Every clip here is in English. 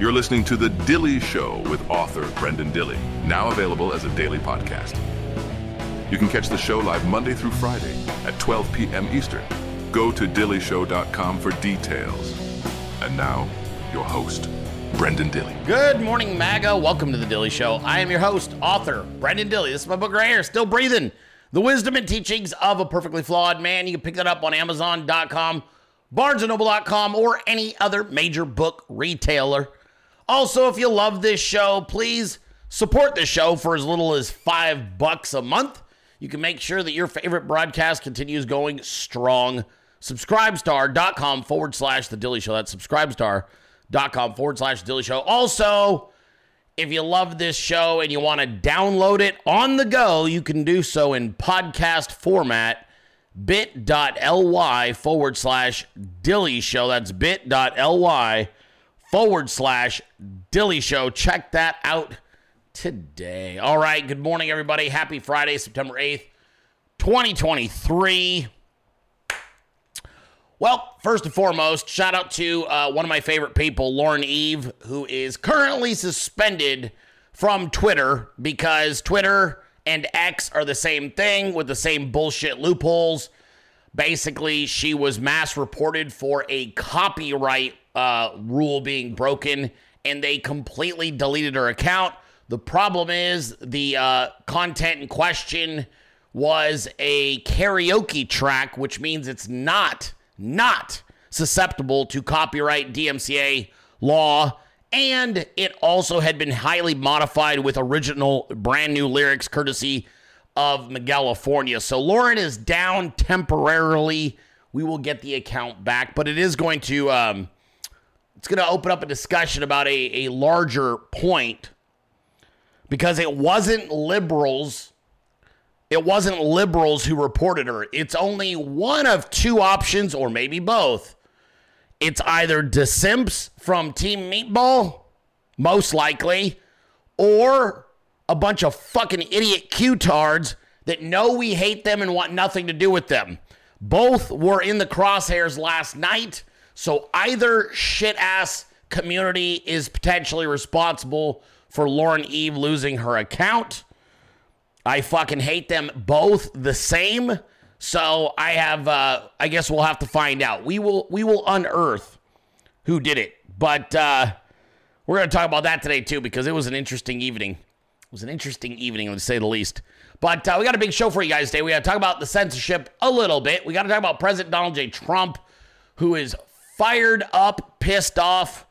You're listening to The Dilley Show with author Brenden Dilley, now available as a daily podcast. You can catch the show live Monday through Friday at 12 p.m. Eastern. Go to dilleyshow.com for details. And now, your host, Brenden Dilley. Good morning, MAGA. Welcome to the Dilley Show. I am your host, author Brenden Dilley. This is my book right here, Still Breathing The Wisdom and Teachings of a Perfectly Flawed Man. You can pick that up on Amazon.com, BarnesandNoble.com, or any other major book retailer. Also, if you love this show, please support the show for as little as five bucks a month. You can make sure that your favorite broadcast continues going strong. Subscribestar.com forward slash The Dilley Show. That's subscribestar.com forward slash Dilley Show. Also, if you love this show and you want to download it on the go, you can do so in podcast format bit.ly forward slash Dilley Show. That's bit.ly forward slash Dilley Show. Check that out today. All right. Good morning, everybody. Happy Friday, September 8th, 2023. Well, first and foremost, shout out to uh, one of my favorite people, Lauren Eve, who is currently suspended from Twitter because Twitter and X are the same thing with the same bullshit loopholes. Basically, she was mass reported for a copyright uh, rule being broken, and they completely deleted her account. The problem is the uh, content in question was a karaoke track, which means it's not not susceptible to copyright DMCA law. And it also had been highly modified with original brand new lyrics courtesy of California. So Lauren is down temporarily. We will get the account back, but it is going to um, it's going to open up a discussion about a, a larger point because it wasn't liberals it wasn't liberals who reported her. It's only one of two options, or maybe both. It's either DeSimps from Team Meatball, most likely, or a bunch of fucking idiot Q-tards that know we hate them and want nothing to do with them. Both were in the crosshairs last night, so either shit ass community is potentially responsible for Lauren Eve losing her account I fucking hate them both the same. So I have uh I guess we'll have to find out. We will we will unearth who did it. But uh we're going to talk about that today too because it was an interesting evening. It was an interesting evening to say the least. But uh, we got a big show for you guys today. We got to talk about the censorship a little bit. We got to talk about President Donald J. Trump, who is fired up, pissed off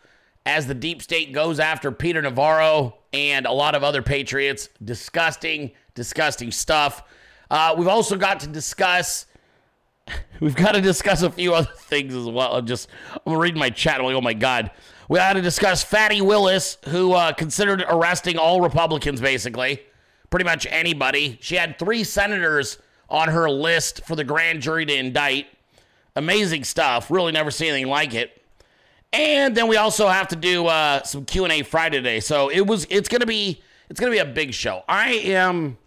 as the deep state goes after Peter Navarro and a lot of other patriots. Disgusting disgusting stuff. Uh, we've also got to discuss. We've got to discuss a few other things as well. I'm just I'm reading my chat. I'm like, oh my god. We had to discuss Fatty Willis, who uh, considered arresting all Republicans, basically, pretty much anybody. She had three senators on her list for the grand jury to indict. Amazing stuff. Really never seen anything like it. And then we also have to do uh, some Q and A Friday today. So it was. It's gonna be. It's gonna be a big show. I am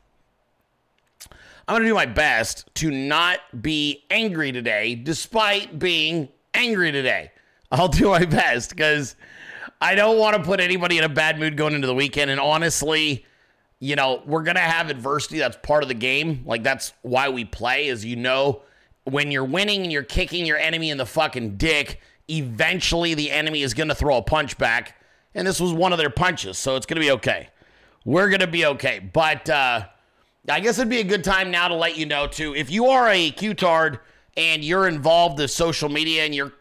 I'm to do my best to not be angry today, despite being angry today. I'll do my best because I don't want to put anybody in a bad mood going into the weekend. And honestly, you know, we're to have adversity. That's part of the game. Like, that's why we play, as you know, when you're winning and you're kicking your enemy in the fucking dick, eventually the enemy is going to throw a punch back. And this was one of their punches. So it's going to be okay. We're going to be okay. But, uh, I guess it'd be a good time now to let you know too. If you are a Q-tard and you're involved in social media and you're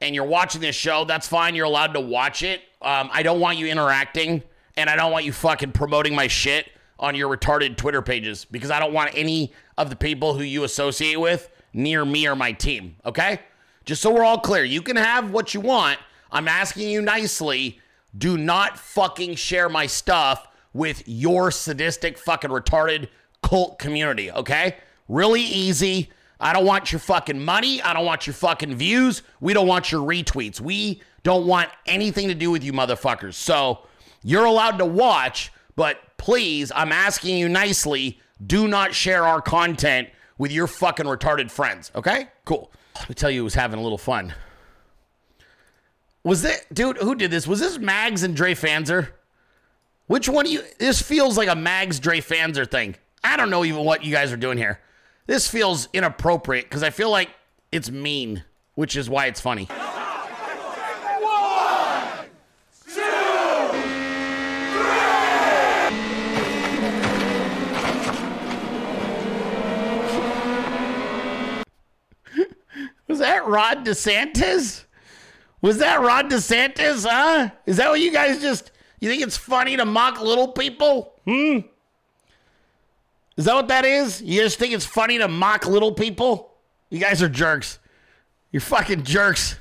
and you're watching this show, that's fine. You're allowed to watch it. Um, I don't want you interacting, and I don't want you fucking promoting my shit on your retarded Twitter pages because I don't want any of the people who you associate with near me or my team. Okay, just so we're all clear, you can have what you want. I'm asking you nicely. Do not fucking share my stuff with your sadistic, fucking retarded cult community, okay? Really easy. I don't want your fucking money. I don't want your fucking views. We don't want your retweets. We don't want anything to do with you motherfuckers. So you're allowed to watch, but please, I'm asking you nicely, do not share our content with your fucking retarded friends, okay? Cool. Let me tell you, it was having a little fun. Was that dude? Who did this? Was this Mags and Dre Fanzer? Which one of you? This feels like a Mags Dre Fanzer thing. I don't know even what you guys are doing here. This feels inappropriate because I feel like it's mean, which is why it's funny. Was that Rod DeSantis? Was that Rod DeSantis, huh? Is that what you guys just you think it's funny to mock little people? Hmm? Is that what that is? You just think it's funny to mock little people? You guys are jerks. You're fucking jerks.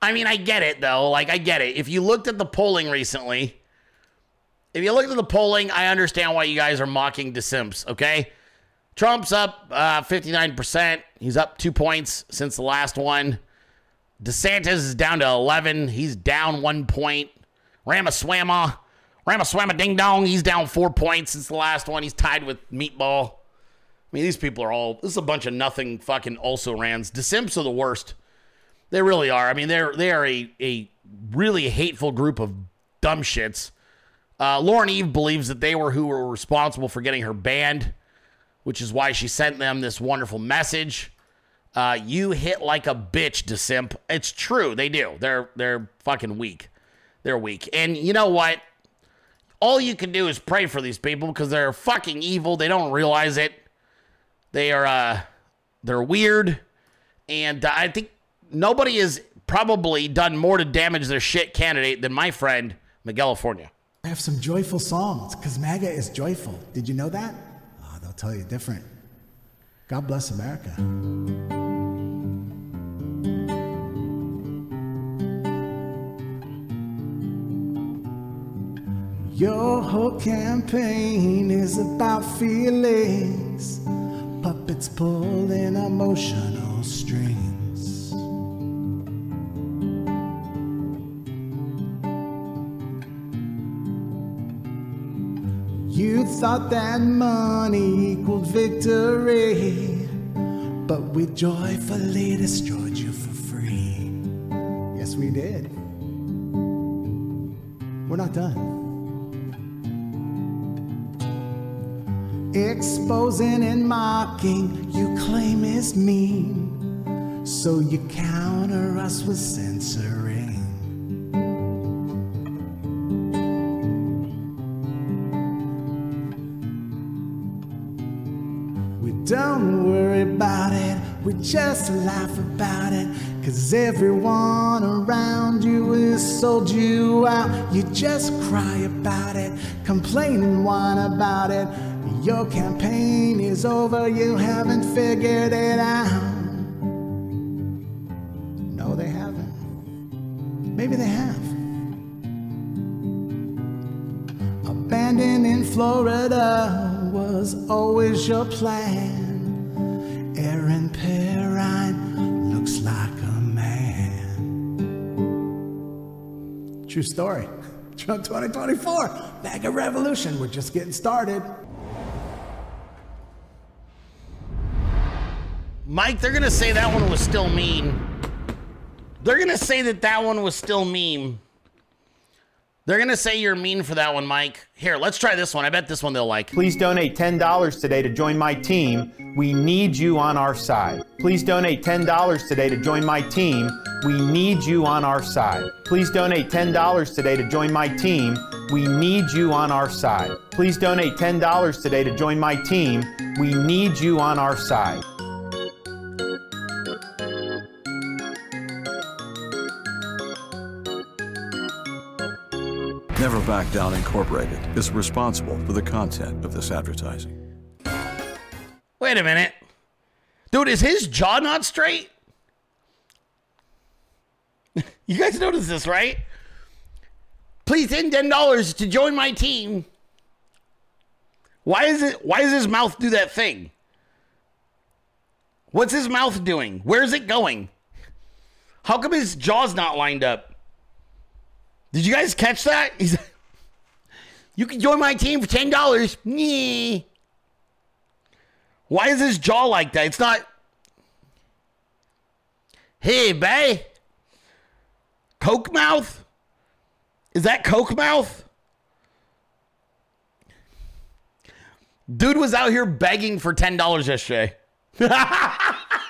I mean, I get it though. Like I get it. If you looked at the polling recently, if you looked at the polling, I understand why you guys are mocking the DeSimps, okay? Trump's up uh, 59%. He's up two points since the last one. DeSantis is down to 11. He's down one point. Ramaswama, Ramaswama Ding Dong, he's down four points since the last one. He's tied with Meatball. I mean, these people are all, this is a bunch of nothing fucking also rans. DeSimps are the worst. They really are. I mean, they're, they are a, a really hateful group of dumb shits. Uh, Lauren Eve believes that they were who were responsible for getting her banned which is why she sent them this wonderful message. Uh, you hit like a bitch, DeSimp. It's true, they do. They're they're fucking weak. They're weak. And you know what? All you can do is pray for these people because they're fucking evil. They don't realize it. They are uh they're weird. And uh, I think nobody has probably done more to damage their shit candidate than my friend Miguel. I have some joyful songs because MAGA is joyful. Did you know that? Tell you different. God bless America. Your whole campaign is about feelings, puppets pulling emotional strings. You thought that money equaled victory, but we joyfully destroyed you for free. Yes, we did. We're not done. Exposing and mocking, you claim is mean, so you counter us with censoring. Just laugh about it. Cause everyone around you has sold you out. You just cry about it, complain and whine about it. Your campaign is over, you haven't figured it out. No, they haven't. Maybe they have. Abandoned in Florida was always your plan. True story. Trump 2024, MAGA revolution. We're just getting started. Mike, they're going to say that one was still mean. They're going to say that that one was still meme. They're going to say you're mean for that one, Mike. Here, let's try this one. I bet this one they'll like. Please donate $10 today to join my team. We need you on our side. Please donate $10 today to join my team. We need you on our side. Please donate $10 today to join my team. We need you on our side. Please donate $10 today to join my team. We need you on our side. Never Back Down Incorporated is responsible for the content of this advertising. Wait a minute. Dude, is his jaw not straight? you guys notice this, right? Please send ten dollars to join my team. Why is it why does his mouth do that thing? What's his mouth doing? Where's it going? How come his jaw's not lined up? Did you guys catch that? He's You can join my team for ten dollars. Why is his jaw like that? It's not. Hey, bae. Coke mouth? Is that Coke mouth? Dude was out here begging for $10 yesterday.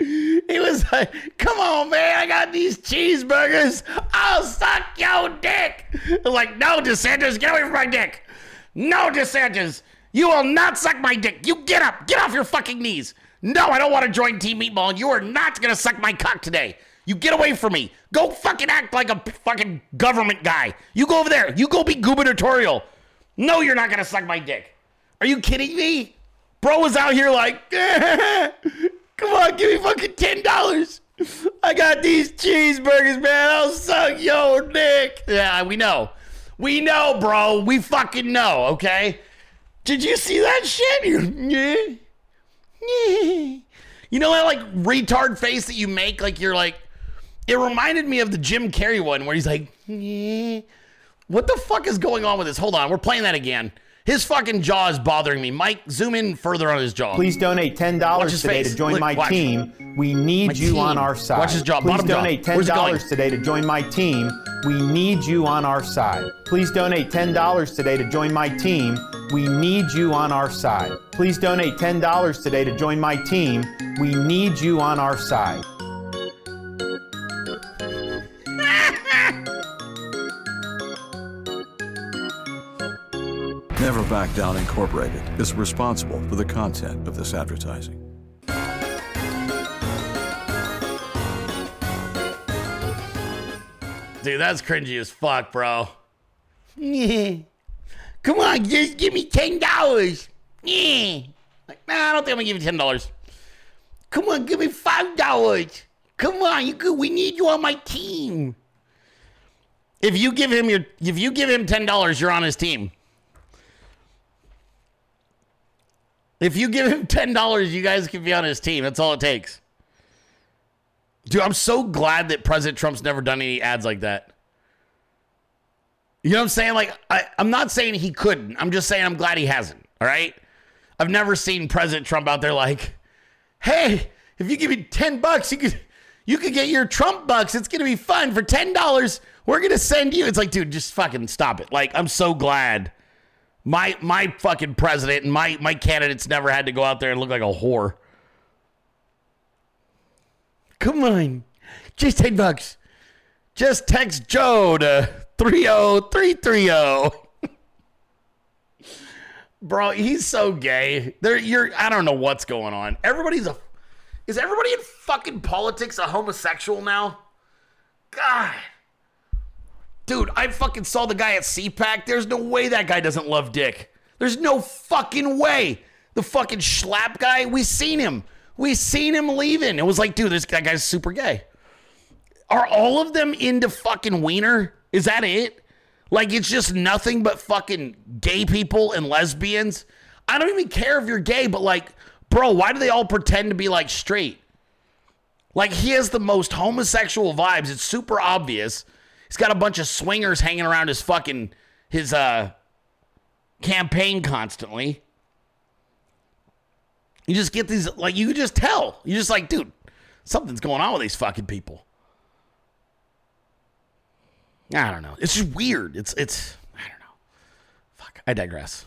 He was like, come on, man, I got these cheeseburgers. I'll suck your dick. I was like, no, DeSantis, get away from my dick. No, DeSantis, you will not suck my dick. You get up, get off your fucking knees. No, I don't want to join Team Meatball. You are not to suck my cock today. You get away from me. Go fucking act like a fucking government guy. You go over there. You go be gubernatorial. No, you're not to suck my dick. Are you kidding me? Bro was out here like, eh, come on, give me fucking $10. I got these cheeseburgers, man. I'll suck your dick. Yeah, we know. We know, bro. We fucking know, okay? Did you see that shit? You know that like retard face that you make? Like you're like, it reminded me of the Jim Carrey one where he's like, what the fuck is going on with this? Hold on, we're playing that again. His fucking jaw is bothering me. Mike, zoom in further on his jaw. Please donate ten dollars today face. to join Look, my watch. team. We need My you on our side. Watch his jaw, Please bottom jaw. donate ten Where's it going? dollars today to join my team. We need you on our side. Please donate ten dollars today to join my team. We need you on our side. Please donate ten dollars today to join my team. We need you on our side. Never Back Down Incorporated is responsible for the content of this advertising. Dude, that's cringy as fuck, bro. Yeah. Come on, just give me ten dollars. Yeah. Like, nah, I don't think I'm gonna give you ten dollars. Come on, give me five dollars. Come on, you could, we need you on my team. If you give him your if you give him ten dollars, you're on his team. If you give him ten dollars, you guys can be on his team. That's all it takes. Dude, I'm so glad that President Trump's never done any ads like that. You know what I'm saying? Like, I, I'm not saying he couldn't. I'm just saying I'm glad he hasn't. All right. I've never seen President Trump out there like, hey, if you give me 10 bucks, you could you could get your Trump bucks. It's gonna be fun. For $10, we're gonna send you. It's like, dude, just fucking stop it. Like, I'm so glad my my fucking president and my my candidates never had to go out there and look like a whore. Come on. Just 10 bucks. Just text Joe to 30330. Bro, he's so gay. There you're I don't know what's going on. Everybody's a Is everybody in fucking politics a homosexual now? God. Dude, I fucking saw the guy at CPAC. There's no way that guy doesn't love dick. There's no fucking way. The fucking Schlapp guy, we seen him. We seen him leaving. It was like, dude, this that guy's super gay. Are all of them into fucking wiener? Is that it? Like it's just nothing but fucking gay people and lesbians. I don't even care if you're gay, but like, bro, why do they all pretend to be like straight? Like he has the most homosexual vibes. It's super obvious. He's got a bunch of swingers hanging around his fucking his uh campaign constantly. You just get these like you just tell. You're just like, dude, something's going on with these fucking people. I don't know. It's just weird. It's it's I don't know. Fuck. I digress.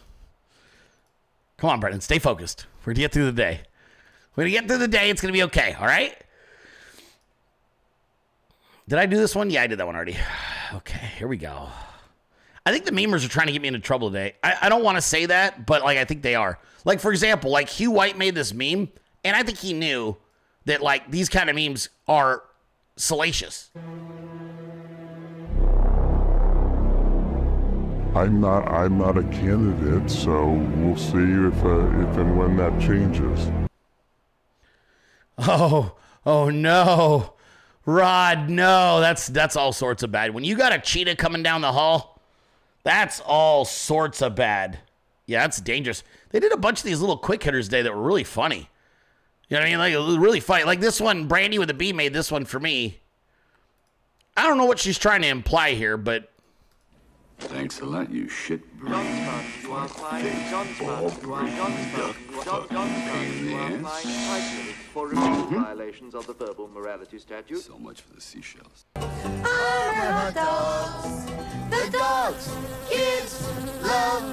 Come on, Brenden. Stay focused. We're gonna get through the day. We're gonna get through the day. It's gonna be okay. All right. Did I do this one? Yeah, I did that one already. Okay, here we go. I think the memers are trying to get me into trouble today. I, I don't want to say that, but like I think they are. Like for example, like Hugh White made this meme, and I think he knew that like these kind of memes are salacious. I'm not. I'm not a candidate, so we'll see if uh, if and when that changes. Oh, oh no. Rod, no. That's that's all sorts of bad. When you got a cheetah coming down the hall, that's all sorts of bad. Yeah, that's dangerous. They did a bunch of these little quick hitters today that were really funny. You know what I mean? Like really funny. Like this one, Brandy with a B made this one for me. I don't know what she's trying to imply here, but Thanks a lot, you shit brain. John's you are flying. John's you are John's John, John's you are flying isolated for repeated violations of the verbal morality statute. So much for the seashells. the dogs. The dogs kids love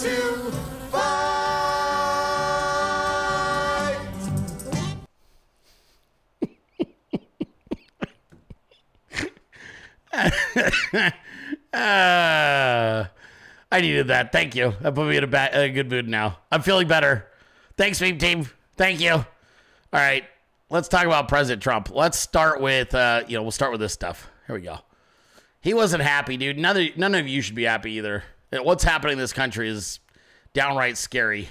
to fight. Uh, I needed that. Thank you. That put me in a, ba- a good mood now. I'm feeling better. Thanks, meme team. Thank you. All right, let's talk about President Trump. Let's start with, uh, you know, we'll start with this stuff. Here we go. He wasn't happy, dude. None of, none of you should be happy either. What's happening in this country is downright scary.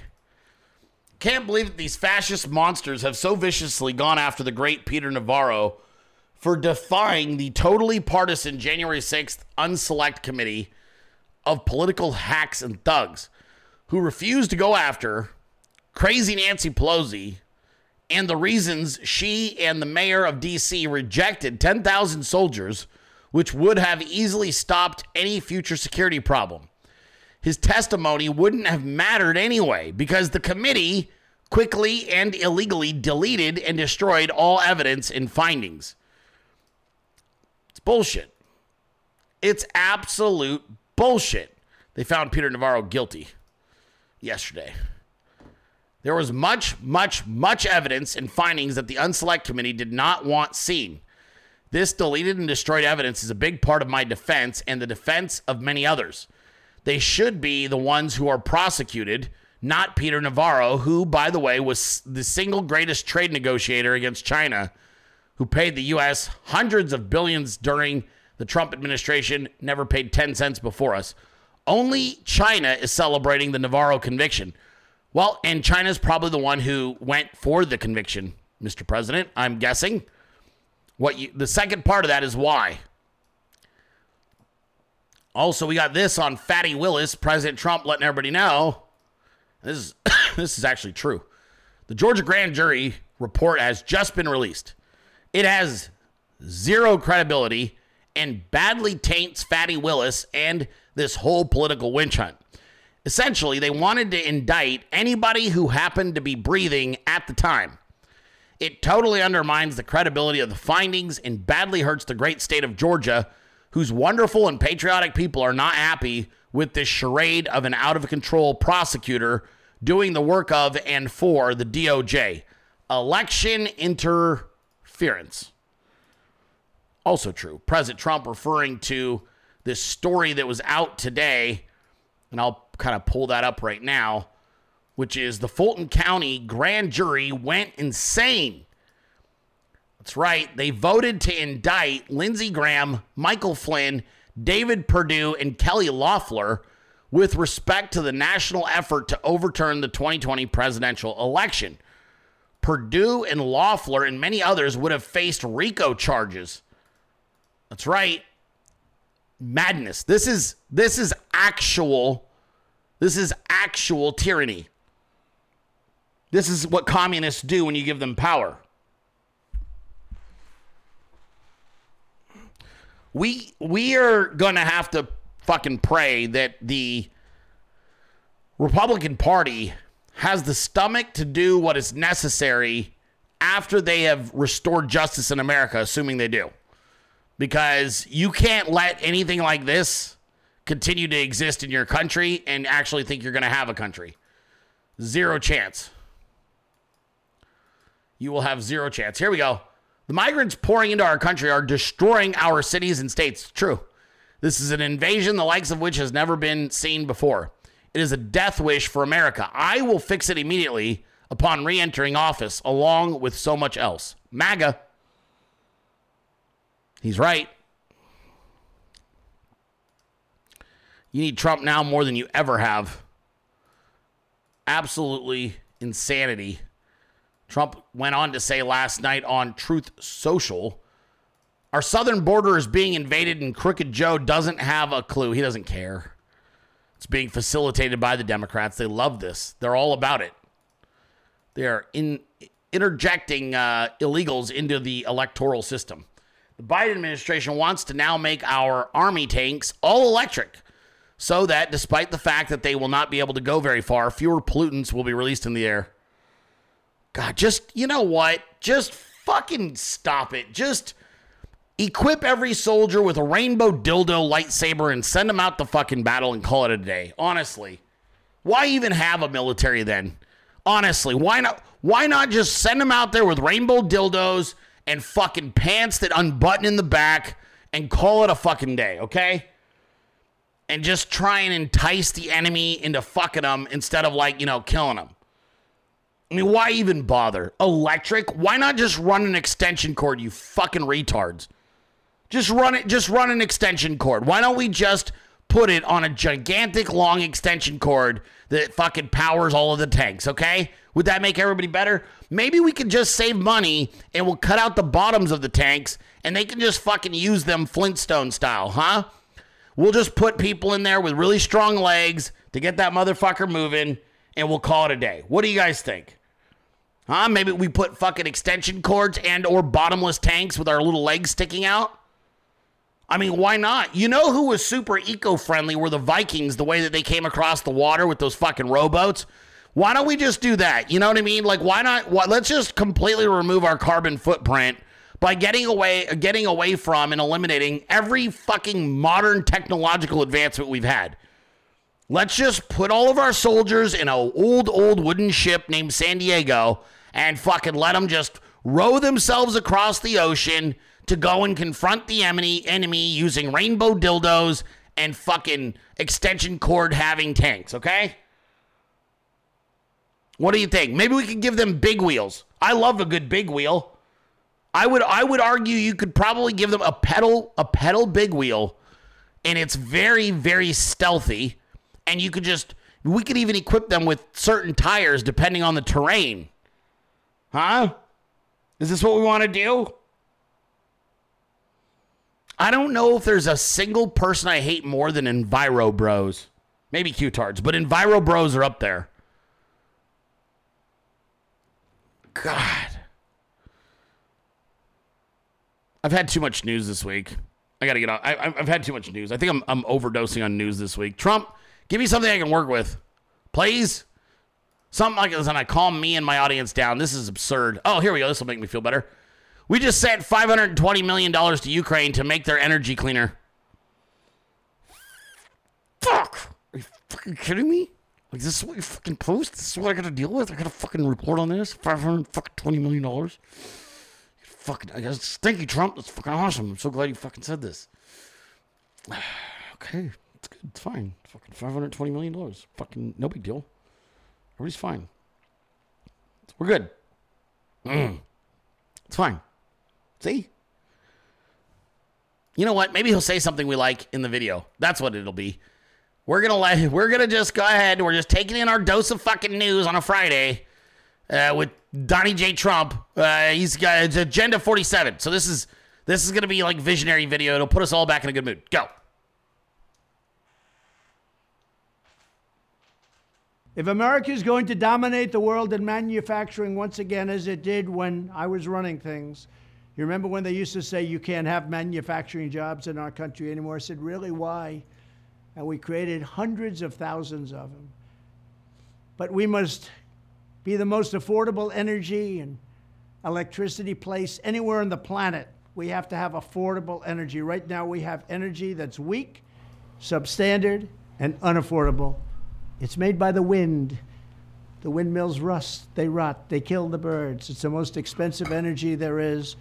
Can't believe that these fascist monsters have so viciously gone after the great Peter Navarro for defying the totally partisan January 6th unselect committee of political hacks and thugs who refused to go after crazy Nancy Pelosi and the reasons she and the mayor of DC rejected 10,000 soldiers, which would have easily stopped any future security problem. His testimony wouldn't have mattered anyway because the committee quickly and illegally deleted and destroyed all evidence and findings. Bullshit. It's absolute bullshit. They found Peter Navarro guilty yesterday. There was much, much, much evidence and findings that the Unselect Committee did not want seen. This deleted and destroyed evidence is a big part of my defense and the defense of many others. They should be the ones who are prosecuted, not Peter Navarro, who, by the way, was the single greatest trade negotiator against China, who paid the U.S. hundreds of billions during the Trump administration, never paid 10 cents before us. Only China is celebrating the Navarro conviction. Well, and China's probably the one who went for the conviction, Mr. President, I'm guessing. What you, the second part of that is why. Also, we got this on Fatty Willis, President Trump letting everybody know. This is this is actually true. The Georgia grand jury report has just been released. It has zero credibility and badly taints Fatty Willis and this whole political witch hunt. Essentially, they wanted to indict anybody who happened to be breathing at the time. It totally undermines the credibility of the findings and badly hurts the great state of Georgia, whose wonderful and patriotic people are not happy with this charade of an out of control prosecutor doing the work of and for the DOJ. Election interference. Also true. President Trump referring to this story that was out today, and I'll kind of pull that up right now, which is the Fulton County grand jury went insane. That's right. They voted to indict Lindsey Graham, Michael Flynn, David Perdue, and Kelly Loeffler with respect to the national effort to overturn the 2020 presidential election. Perdue and Loeffler and many others would have faced RICO charges. That's right. Madness. This is this is actual this is actual tyranny. This is what communists do when you give them power. We we are going to have to fucking pray that the Republican Party has the stomach to do what is necessary after they have restored justice in America, assuming they do. Because you can't let anything like this continue to exist in your country and actually think you're going to have a country. Zero chance. You will have zero chance. Here we go. The migrants pouring into our country are destroying our cities and states. True. This is an invasion the likes of which has never been seen before. It is a death wish for America. I will fix it immediately upon re entering office, along with so much else. MAGA. He's right. You need Trump now more than you ever have. Absolutely insanity. Trump went on to say last night on Truth Social our southern border is being invaded, and Crooked Joe doesn't have a clue. He doesn't care. It's being facilitated by the Democrats. They love this, they're all about it. They are in, interjecting uh, illegals into the electoral system. The Biden administration wants to now make our army tanks all electric so that despite the fact that they will not be able to go very far, fewer pollutants will be released in the air. God, just, you know what? Just fucking stop it. Just equip every soldier with a rainbow dildo lightsaber and send them out to fucking battle and call it a day. Honestly. Why even have a military then? Honestly, why not why not just send them out there with rainbow dildos and fucking pants that unbutton in the back and call it a fucking day, okay? And just try and entice the enemy into fucking them instead of like, you know, killing them. I mean, why even bother? Electric? Why not just run an extension cord, you fucking retards? Just run it, just run an extension cord. Why don't we just put it on a gigantic long extension cord that fucking powers all of the tanks, okay? Would that make everybody better? Maybe we could just save money and we'll cut out the bottoms of the tanks and they can just fucking use them Flintstone style, huh? We'll just put people in there with really strong legs to get that motherfucker moving and we'll call it a day. What do you guys think? Huh? Maybe we put fucking extension cords and or bottomless tanks with our little legs sticking out? I mean, why not? You know who was super eco-friendly were the Vikings, the way that they came across the water with those fucking rowboats. Why don't we just do that? You know what I mean? Like, why not? What, let's just completely remove our carbon footprint by getting away, getting away from and eliminating every fucking modern technological advancement we've had. Let's just put all of our soldiers in a old, old wooden ship named San Diego and fucking let them just row themselves across the ocean to go and confront the enemy, enemy using rainbow dildos and fucking extension cord having tanks, okay? What do you think? Maybe we could give them big wheels. I love a good big wheel. I would I would argue you could probably give them a pedal a pedal big wheel and it's very very stealthy and you could just we could even equip them with certain tires depending on the terrain. Huh? Is this what we want to do? I don't know if there's a single person I hate more than Enviro Bros. Maybe Q-tards, but Enviro Bros are up there. God. I've had too much news this week. I got to get on. I, I've had too much news. I think I'm, I'm overdosing on news this week. Trump, give me something I can work with. Please? Something like this, and I calm me and my audience down. This is absurd. Oh, here we go. This will make me feel better. We just sent $520 million to Ukraine to make their energy cleaner. Fuck! Are you fucking kidding me? Like, this is what you fucking post? This is what I gotta deal with? I gotta fucking report on this? $520 million? Fucking, I guess, you, Trump. That's fucking awesome. I'm so glad you fucking said this. okay, it's good. It's fine. Fucking $520 million. Fucking, no big deal. Everybody's fine. We're good. Mm. It's fine. See? You know what? Maybe he'll say something we like in the video. That's what it'll be. We're gonna let we're gonna just go ahead. We're just taking in our dose of fucking news on a Friday uh, with Donnie J. Trump. Uh, he's got it's Agenda 47. So this is this is gonna be like visionary video. It'll put us all back in a good mood. Go. If America is going to dominate the world in manufacturing once again, as it did when I was running things, you remember when they used to say you can't have manufacturing jobs in our country anymore? I said, really, why? And we created hundreds of thousands of them. But we must be the most affordable energy and electricity place anywhere on the planet. We have to have affordable energy. Right now, we have energy that's weak, substandard, and unaffordable. It's made by the wind. The windmills rust, they rot, they kill the birds. It's the most expensive energy there is.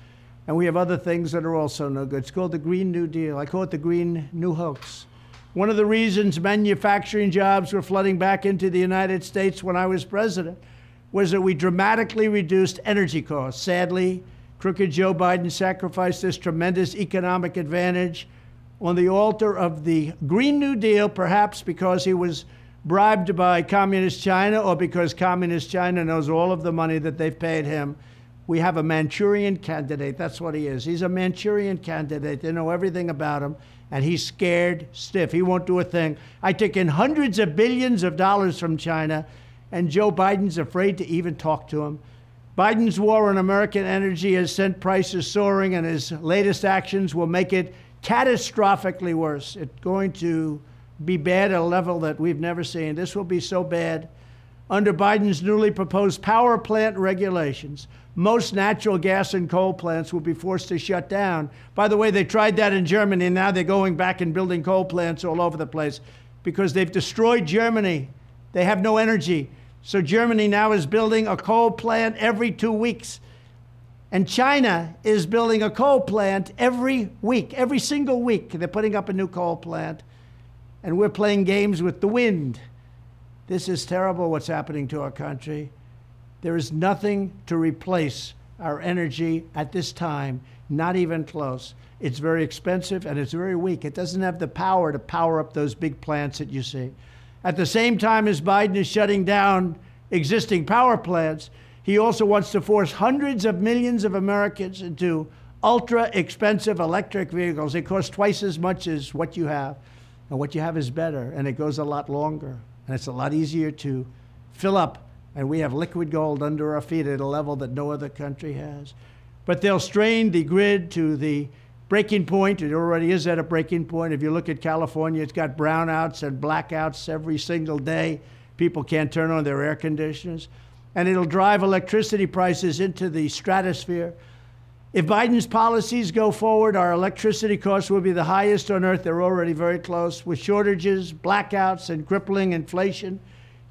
And we have other things that are also no good. It's called the Green New Deal. I call it the Green New Hoax. One of the reasons manufacturing jobs were flooding back into the United States when I was president was that we dramatically reduced energy costs. Sadly, crooked Joe Biden sacrificed this tremendous economic advantage on the altar of the Green New Deal, perhaps because he was bribed by Communist China or because Communist China knows all of the money that they've paid him. We have a Manchurian candidate. That's what he is. He's a Manchurian candidate. They know everything about him, and he's scared stiff. He won't do a thing. I take in hundreds of billions of dollars from China, and Joe Biden's afraid to even talk to him. Biden's war on American energy has sent prices soaring, and his latest actions will make it catastrophically worse. It's going to be bad at a level that we've never seen. This will be so bad. Under Biden's newly proposed power plant regulations, most natural gas and coal plants will be forced to shut down. By the way, they tried that in Germany, and now they're going back and building coal plants all over the place because they've destroyed Germany. They have no energy. So Germany now is building a coal plant every two weeks. And China is building a coal plant every week, every single week. They're putting up a new coal plant. And we're playing games with the wind. This is terrible what's happening to our country. There is nothing to replace our energy at this time, not even close. It's very expensive and it's very weak. It doesn't have the power to power up those big plants that you see. At the same time as Biden is shutting down existing power plants, he also wants to force hundreds of millions of Americans into ultra expensive electric vehicles. They cost twice as much as what you have. And what you have is better, and it goes a lot longer. And it's a lot easier to fill up. And we have liquid gold under our feet at a level that no other country has. But they'll strain the grid to the breaking point. It already is at a breaking point. If you look at California, it's got brownouts and blackouts every single day. People can't turn on their air conditioners. And it'll drive electricity prices into the stratosphere. If Biden's policies go forward, our electricity costs will be the highest on earth. They're already very close. With shortages, blackouts, and crippling inflation,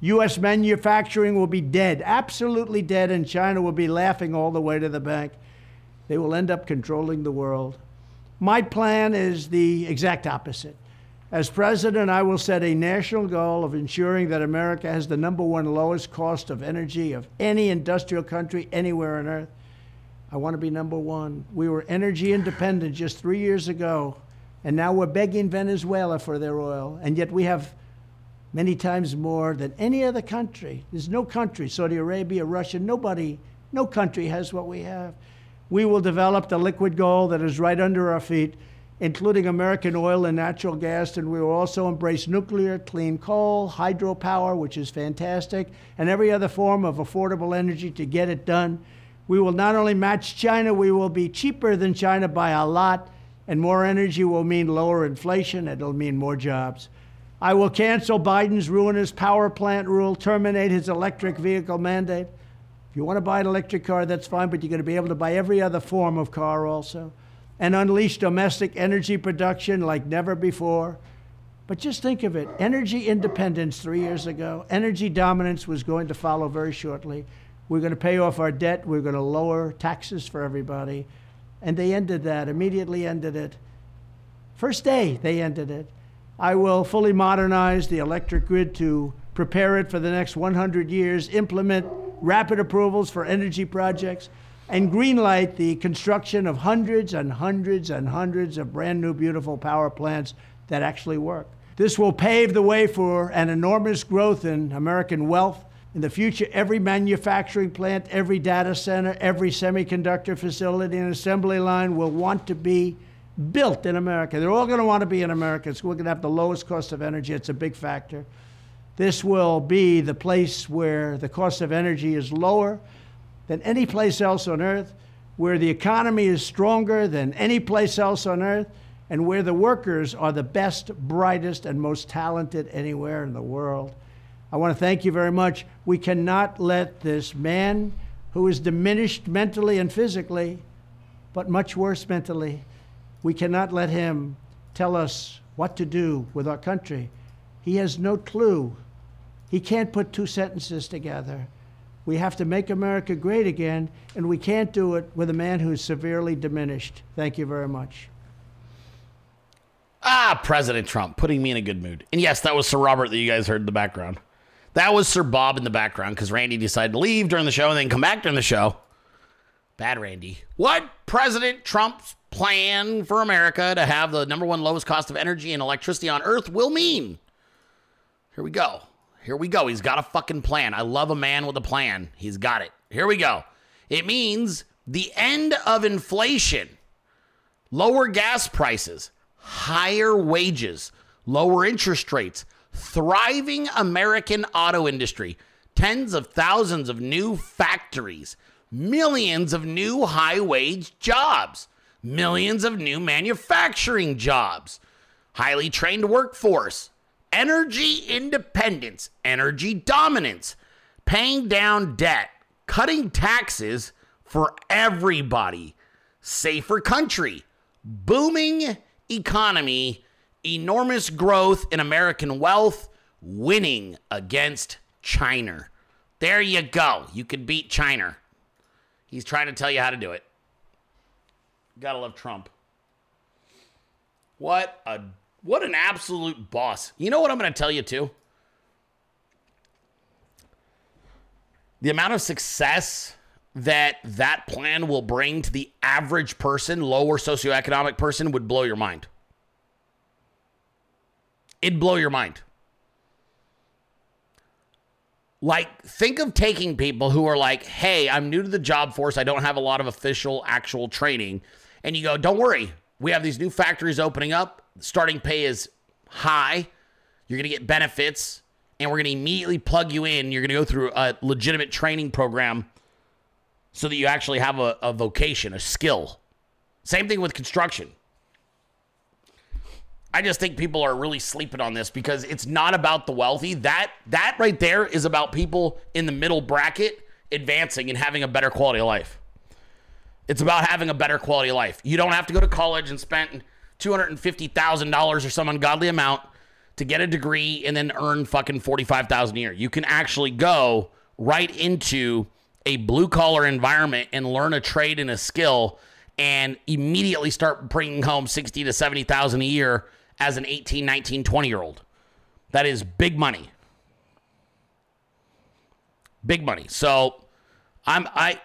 U.S. manufacturing will be dead, absolutely dead, and China will be laughing all the way to the bank. They will end up controlling the world. My plan is the exact opposite. As president, I will set a national goal of ensuring that America has the number one lowest cost of energy of any industrial country anywhere on earth. I want to be number one. We were energy independent just three years ago, and now we're begging Venezuela for their oil, and yet we have many times more than any other country. There's no country, Saudi Arabia, Russia, nobody, no country has what we have. We will develop the liquid gold that is right under our feet, including American oil and natural gas, and we will also embrace nuclear, clean coal, hydropower, which is fantastic, and every other form of affordable energy to get it done. We will not only match China, we will be cheaper than China by a lot, and more energy will mean lower inflation, it'll mean more jobs. I will cancel Biden's ruinous power plant rule, terminate his electric vehicle mandate. If you want to buy an electric car, that's fine, but you're going to be able to buy every other form of car also. And unleash domestic energy production like never before. But just think of it energy independence three years ago, energy dominance was going to follow very shortly. We're going to pay off our debt. We're going to lower taxes for everybody. And they ended that, immediately ended it. First day, they ended it. I will fully modernize the electric grid to prepare it for the next 100 years, implement rapid approvals for energy projects, and greenlight the construction of hundreds and hundreds and hundreds of brand new, beautiful power plants that actually work. This will pave the way for an enormous growth in American wealth in the future, every manufacturing plant, every data center, every semiconductor facility and assembly line will want to be built in America. They're all going to want to be in America. So we're going to have the lowest cost of energy. It's a big factor. This will be the place where the cost of energy is lower than any place else on earth, where the economy is stronger than any place else on earth, and where the workers are the best, brightest, and most talented anywhere in the world. I want to thank you very much. We cannot let this man who is diminished mentally and physically, but much worse mentally, we cannot let him tell us what to do with our country. He has no clue. He can't put two sentences together. We have to make America great again, and we can't do it with a man who's severely diminished. Thank you very much. Ah, President Trump, putting me in a good mood. And yes, that was Sir Robert that you guys heard in the background. That was Sir Bob in the background because Randy decided to leave during the show and then come back during the show. Bad Randy. What President Trump's plan for America to have the number one lowest cost of energy and electricity on earth will mean. Here we go. Here we go. He's got a fucking plan. I love a man with a plan. He's got it. Here we go. It means the end of inflation, lower gas prices, higher wages, lower interest rates, thriving American auto industry, tens of thousands of new factories, millions of new high wage jobs, millions of new manufacturing jobs, highly trained workforce, energy independence, energy dominance, paying down debt, cutting taxes for everybody, safer country, booming economy, enormous growth in American wealth, winning against China. There you go. You could beat China. He's trying to tell you how to do it. Gotta love Trump. What a what an absolute boss. You know what I'm gonna tell you too? The amount of success that that plan will bring to the average person, lower socioeconomic person, would blow your mind. It'd blow your mind. Like, think of taking people who are like, hey, I'm new to the job force. I don't have a lot of official, actual training. And you go, don't worry. We have these new factories opening up. Starting pay is high. You're going to get benefits. And we're going to immediately plug you in. You're going to go through a legitimate training program so that you actually have a, a vocation, a skill. Same thing with construction. I just think people are really sleeping on this because it's not about the wealthy. That that right there is about people in the middle bracket advancing and having a better quality of life. It's about having a better quality of life. You don't have to go to college and spend $250,000 or some ungodly amount to get a degree and then earn fucking 45,000 a year. You can actually go right into a blue collar environment and learn a trade and a skill and immediately start bringing home 60 to 70,000 a year as an 18, 19, 20 year old. That is big money. Big money. So I'm I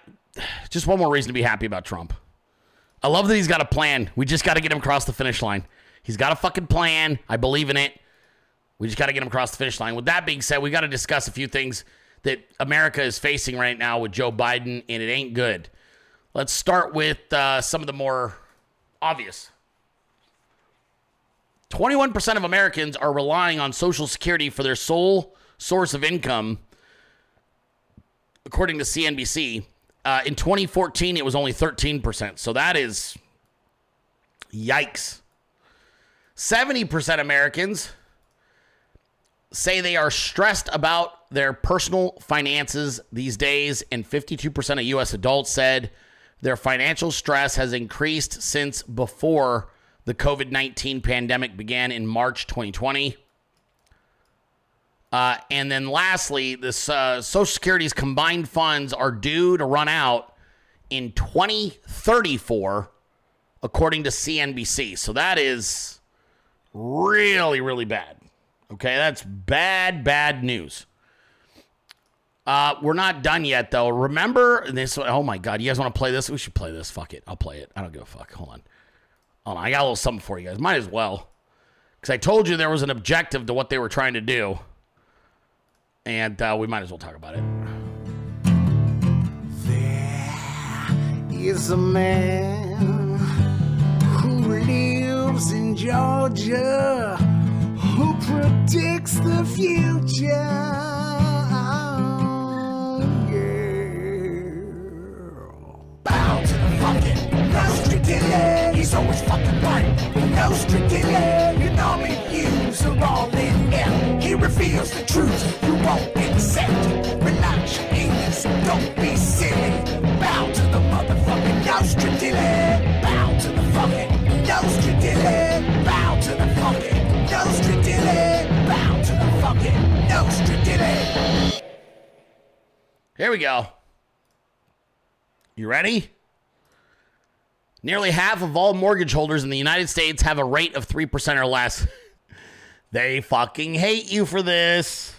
just one more reason to be happy about Trump. I love that he's got a plan. We just got to get him across the finish line. He's got a fucking plan. I believe in it. We just got to get him across the finish line. With that being said, we got to discuss a few things that America is facing right now with Joe Biden, and it ain't good. Let's start with uh, some of the more obvious. 21% of Americans are relying on Social Security for their sole source of income, according to CNBC. Uh, in 2014, it was only 13%. So that is yikes. 70% Americans say they are stressed about their personal finances these days, and 52% of U.S. adults said their financial stress has increased since before the COVID 19 pandemic began in March 2020. Uh, and then lastly, this uh, Social Security's combined funds are due to run out in 2034, according to CNBC. So that is really, really bad. Okay, that's bad, bad news. Uh, we're not done yet, though. Remember this? Oh my God, you guys want to play this? We should play this. Fuck it, I'll play it. I don't give a fuck. Hold on. Hold on, I got a little something for you guys. Might as well, because I told you there was an objective to what they were trying to do, and uh, we might as well talk about it. is a man who lives in Georgia who predicts the future. Bow to the fucking He's always fucking right. Nostradamus, your normal views are all in. He reveals the truth you won't accept. Relax your don't be silly. Bow to the motherfucking. Bow to the fucking. Bow to the fucking. Bow to the fucking. Here we go. You ready? Nearly half of all mortgage holders in the United States have a rate of 3% or less. they fucking hate you for this.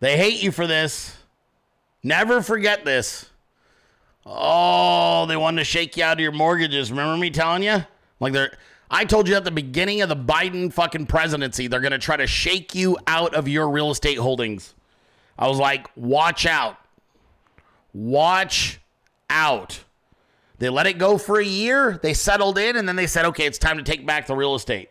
They hate you for this. Never forget this. Oh, they wanted to shake you out of your mortgages. Remember me telling you? Like they're I told you at the beginning of the Biden fucking presidency, they're going to try to shake you out of your real estate holdings. I was like, watch out. Watch out. They let it go for a year. They settled in, and then they said, okay, it's time to take back the real estate.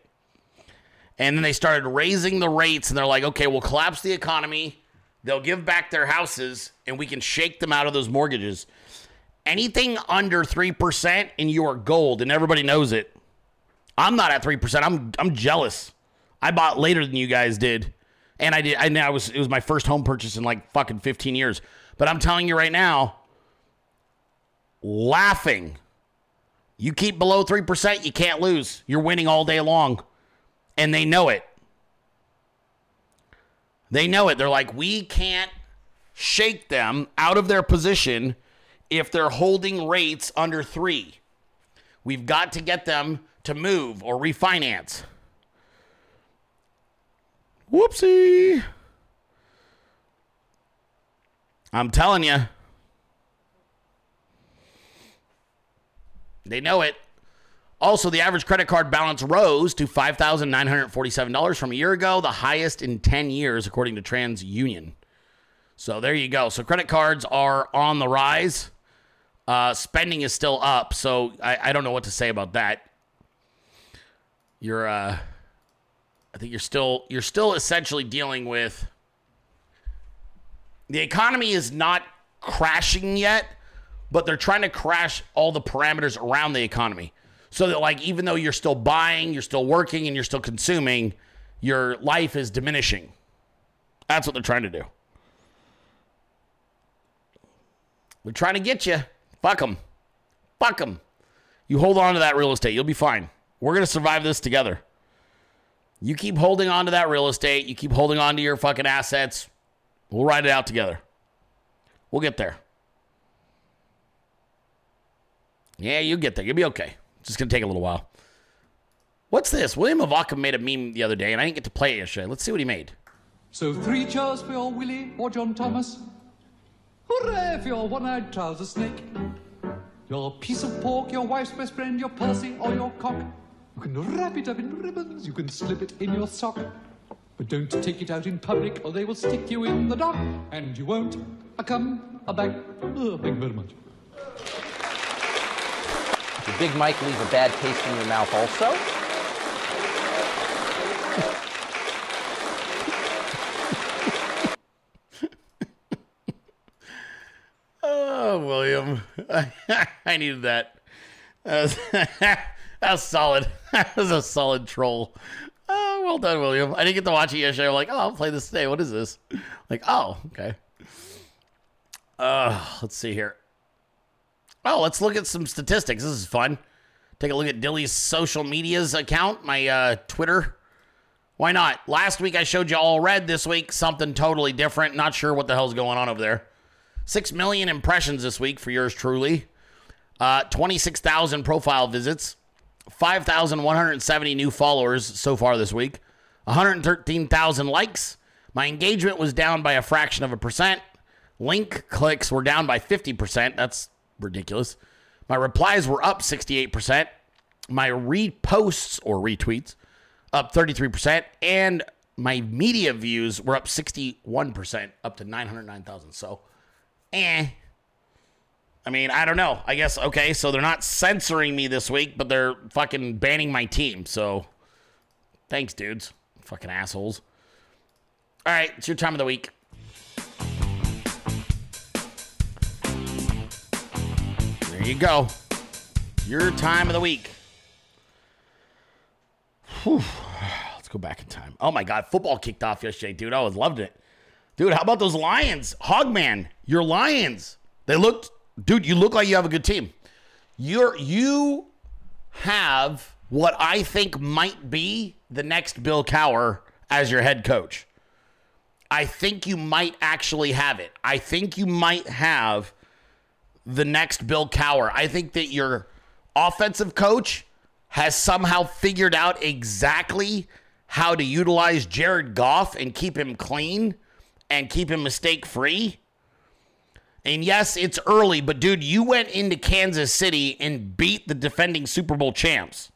And then they started raising the rates, and they're like, okay, we'll collapse the economy. They'll give back their houses, and we can shake them out of those mortgages. Anything under 3%, and you are gold, and everybody knows it. I'm not at 3%. I'm, I'm jealous. I bought later than you guys did. And I did I now was it was my first home purchase in like fucking 15 years. But I'm telling you right now, laughing. You keep below 3%, you can't lose. You're winning all day long. And they know it. They know it. They're like, we can't shake them out of their position if they're holding rates under three. We've got to get them to move or refinance. Whoopsie. I'm telling you. They know it. Also, the average credit card balance rose to $5,947 from a year ago, the highest in 10 years, according to TransUnion. So there you go. So credit cards are on the rise. Uh, spending is still up. So I, I don't know what to say about that. You're, uh, I think you're still, you're still essentially dealing with the economy is not crashing yet, but they're trying to crash all the parameters around the economy. So that, like, even though you're still buying, you're still working, and you're still consuming, your life is diminishing. That's what they're trying to do. They're trying to get you. Fuck them. Fuck them. You hold on to that real estate. You'll be fine. We're going to survive this together. You keep holding on to that real estate. You keep holding on to your fucking assets. We'll ride it out together. We'll get there. Yeah, you'll get there. You'll be okay. It's just going to take a little while. What's this? William Avaka made a meme the other day, and I didn't get to play it yesterday. Let's see what he made. So three cheers for your Willie or John Thomas. Hooray for your one-eyed trouser snake. Your piece of pork, your wife's best friend, your Percy or your cock. You can wrap it up in ribbons, you can slip it in your sock. But don't take it out in public or they will stick you in the dock. And you won't come back. Oh, thank you very much. Did Big Mike leave a bad taste in your mouth also? Oh, William. I needed that. That was, that was solid. That was a solid troll. Oh, well done, William. I didn't get to watch it yesterday. I'm like, oh, I'll play this today. What is this? Like, oh, okay. Uh, let's see here. Oh, let's look at some statistics. This is fun. Take a look at Dilley's social medias account, my uh, Twitter. Why not? Last week I showed you all red. This week something totally different. Not sure what the hell's going on over there. Six million impressions this week for yours truly. Uh, 26,000 profile visits. 5,170 new followers so far this week. 113,000 likes. My engagement was down by a fraction of a percent. Link clicks were down by 50%. That's ridiculous. My replies were up 68%. My reposts or retweets up 33%. And my media views were up 61%, up to 909,000. So, eh. I mean, I don't know. I guess, okay, so they're not censoring me this week, but they're fucking banning my team. So, thanks, dudes. Fucking assholes. All right, it's your time of the week. There you go. Your time of the week. Whew. Let's go back in time. Oh my God, football kicked off yesterday, dude. I was loved it. Dude, how about those Lions? Hogman, your Lions. They looked, dude, you look like you have a good team. You're, you have what I think might be the next Bill Cowher as your head coach. I think you might actually have it. I think you might have the next Bill Cowher. I think that your offensive coach has somehow figured out exactly how to utilize Jared Goff and keep him clean and keep him mistake free. And yes, it's early, but dude, you went into Kansas City and beat the defending Super Bowl champs.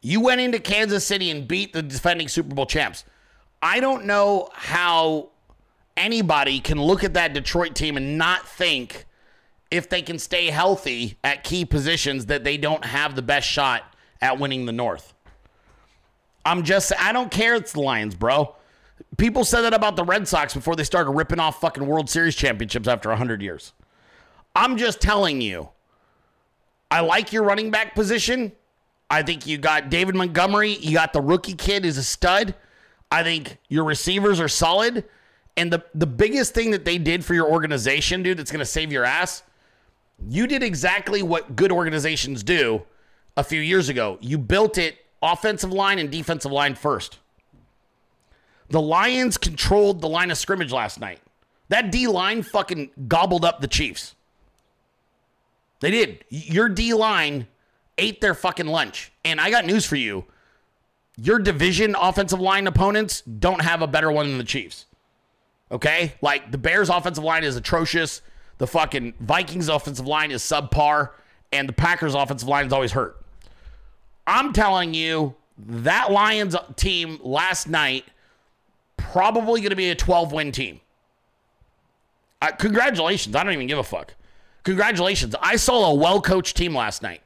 You went into Kansas City and beat the defending Super Bowl champs. I don't know how anybody can look at that Detroit team and not think if they can stay healthy at key positions that they don't have the best shot at winning the North. I'm just, I don't care. It's the Lions, bro. People said that about the Red Sox before they started ripping off fucking World Series championships after 100 years. I'm just telling you, I like your running back position. I think you got David Montgomery. You got the rookie kid is a stud. I think your receivers are solid. And the, the biggest thing that they did for your organization, dude, that's going to save your ass, you did exactly what good organizations do a few years ago. You built it offensive line and defensive line first. The Lions controlled the line of scrimmage last night. That D line fucking gobbled up the Chiefs. They did. Your D line ate their fucking lunch. And I got news for you. Your division offensive line opponents don't have a better one than the Chiefs. Okay? Like the Bears offensive line is atrocious. The fucking Vikings offensive line is subpar. And the Packers offensive line is always hurt. I'm telling you, that Lions team last night probably going to be a 12 win team. Uh, congratulations. I don't even give a fuck. Congratulations. I saw a well coached team last night.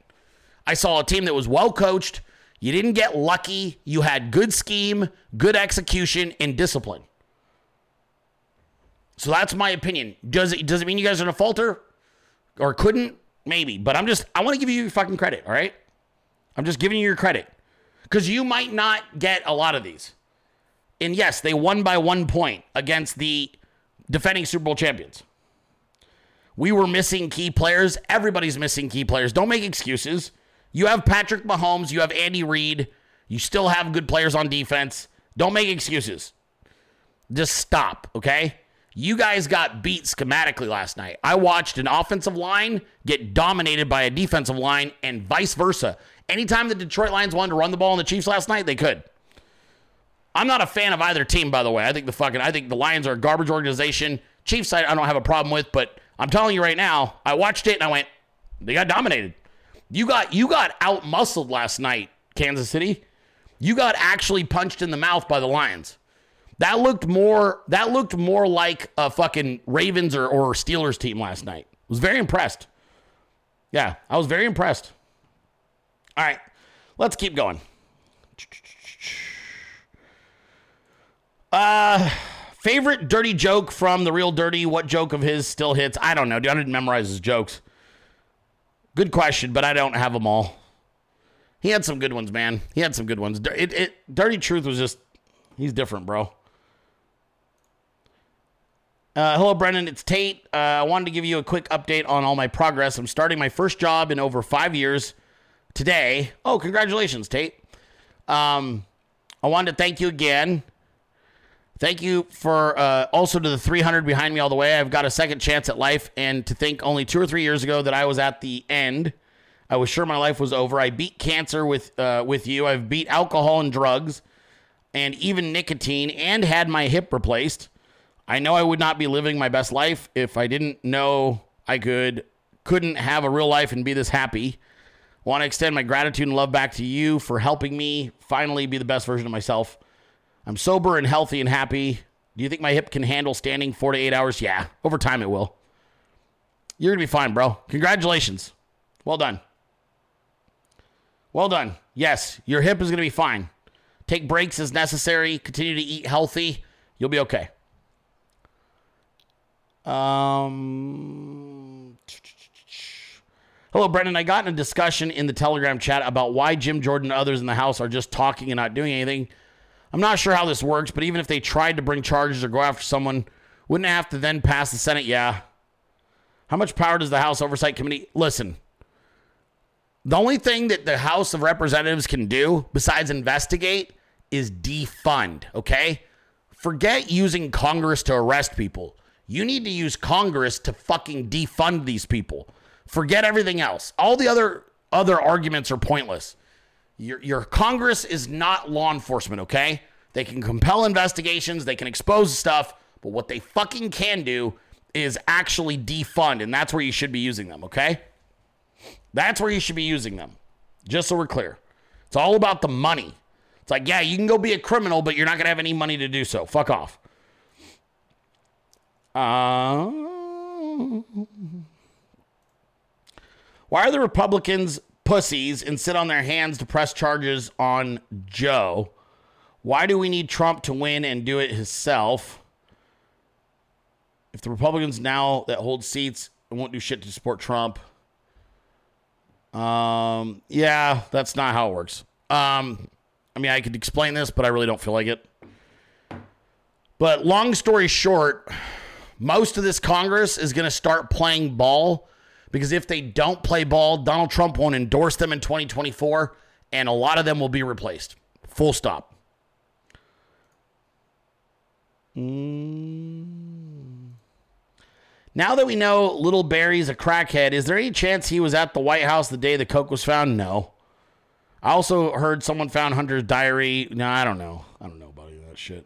I saw a team that was well coached. You didn't get lucky. You had good scheme, good execution, and discipline. So that's my opinion. Does it does it mean you guys are gonna falter? Or couldn't? Maybe. But I'm just I want to give you your fucking credit, all right? I'm just giving you your credit. Because you might not get a lot of these. And yes, they won by one point against the defending Super Bowl champions. We were missing key players. Everybody's missing key players. Don't make excuses. You have Patrick Mahomes, you have Andy Reid, you still have good players on defense. Don't make excuses. Just stop, okay? You guys got beat schematically last night. I watched an offensive line get dominated by a defensive line and vice versa. Anytime the Detroit Lions wanted to run the ball on the Chiefs last night, they could. I'm not a fan of either team, by the way. I think the fucking I think the Lions are a garbage organization. Chiefs side I don't have a problem with, but I'm telling you right now, I watched it and I went, they got dominated. You got you got out muscled last night, Kansas City. You got actually punched in the mouth by the Lions. That looked more that looked more like a fucking Ravens or, or Steelers team last night. I was very impressed. Yeah, I was very impressed. All right, let's keep going. Uh, favorite dirty joke from the real dirty. What joke of his still hits? I don't know. Dude, I didn't memorize his jokes. Good question, but I don't have them all. He had some good ones, man. He had some good ones. It, it, dirty truth was just he's different, bro. Uh, hello, Brenden. It's Tate. Uh, I wanted to give you a quick update on all my progress. I'm starting my first job in over five years today. Oh, congratulations, Tate. Um, I wanted to thank you again. Thank you for uh, also to the 300 behind me all the way. I've got a second chance at life, and to think only two or three years ago that I was at the end. I was sure my life was over. I beat cancer with uh, with you. I've beat alcohol and drugs, and even nicotine, and had my hip replaced. I know I would not be living my best life if I didn't know I could couldn't have a real life and be this happy. Want to extend my gratitude and love back to you for helping me finally be the best version of myself. I'm sober and healthy and happy. Do you think my hip can handle standing four to eight hours? Yeah, over time it will. You're going to be fine, bro. Congratulations. Well done. Well done. Yes, your hip is going to be fine. Take breaks as necessary. Continue to eat healthy. You'll be okay. Um. Hello, Brenden. I got in a discussion in the Telegram chat about why Jim Jordan and others in the house are just talking and not doing anything. I'm not sure how this works, but even if they tried to bring charges or go after someone, wouldn't have to then pass the Senate? Yeah. How much power does the House Oversight Committee? Listen, the only thing that the House of Representatives can do besides investigate is defund, okay? Forget using Congress to arrest people. You need to use Congress to fucking defund these people. Forget everything else. All the other other arguments are pointless. Your, your Congress is not law enforcement, okay? They can compel investigations, they can expose stuff, but what they fucking can do is actually defund, and that's where you should be using them, okay? That's where you should be using them. Just so we're clear. It's all about the money. It's like, yeah, you can go be a criminal, but you're not going to have any money to do so. Fuck off. Uh, why are the Republicans pussies and sit on their hands to press charges on Joe? Why do we need Trump to win and do it himself? If the Republicans now that hold seats won't do shit to support Trump, Um, yeah, that's not how it works. Um, I mean, I could explain this, but I really don't feel like it. But long story short, most of this Congress is going to start playing ball because if they don't play ball, Donald Trump won't endorse them in 2024, and a lot of them will be replaced. Full stop. Mm. Now that we know Little Barry's a crackhead, is there any chance he was at the White House the day the coke was found? No. I also heard someone found Hunter's diary. No, I don't know. I don't know about any of that shit.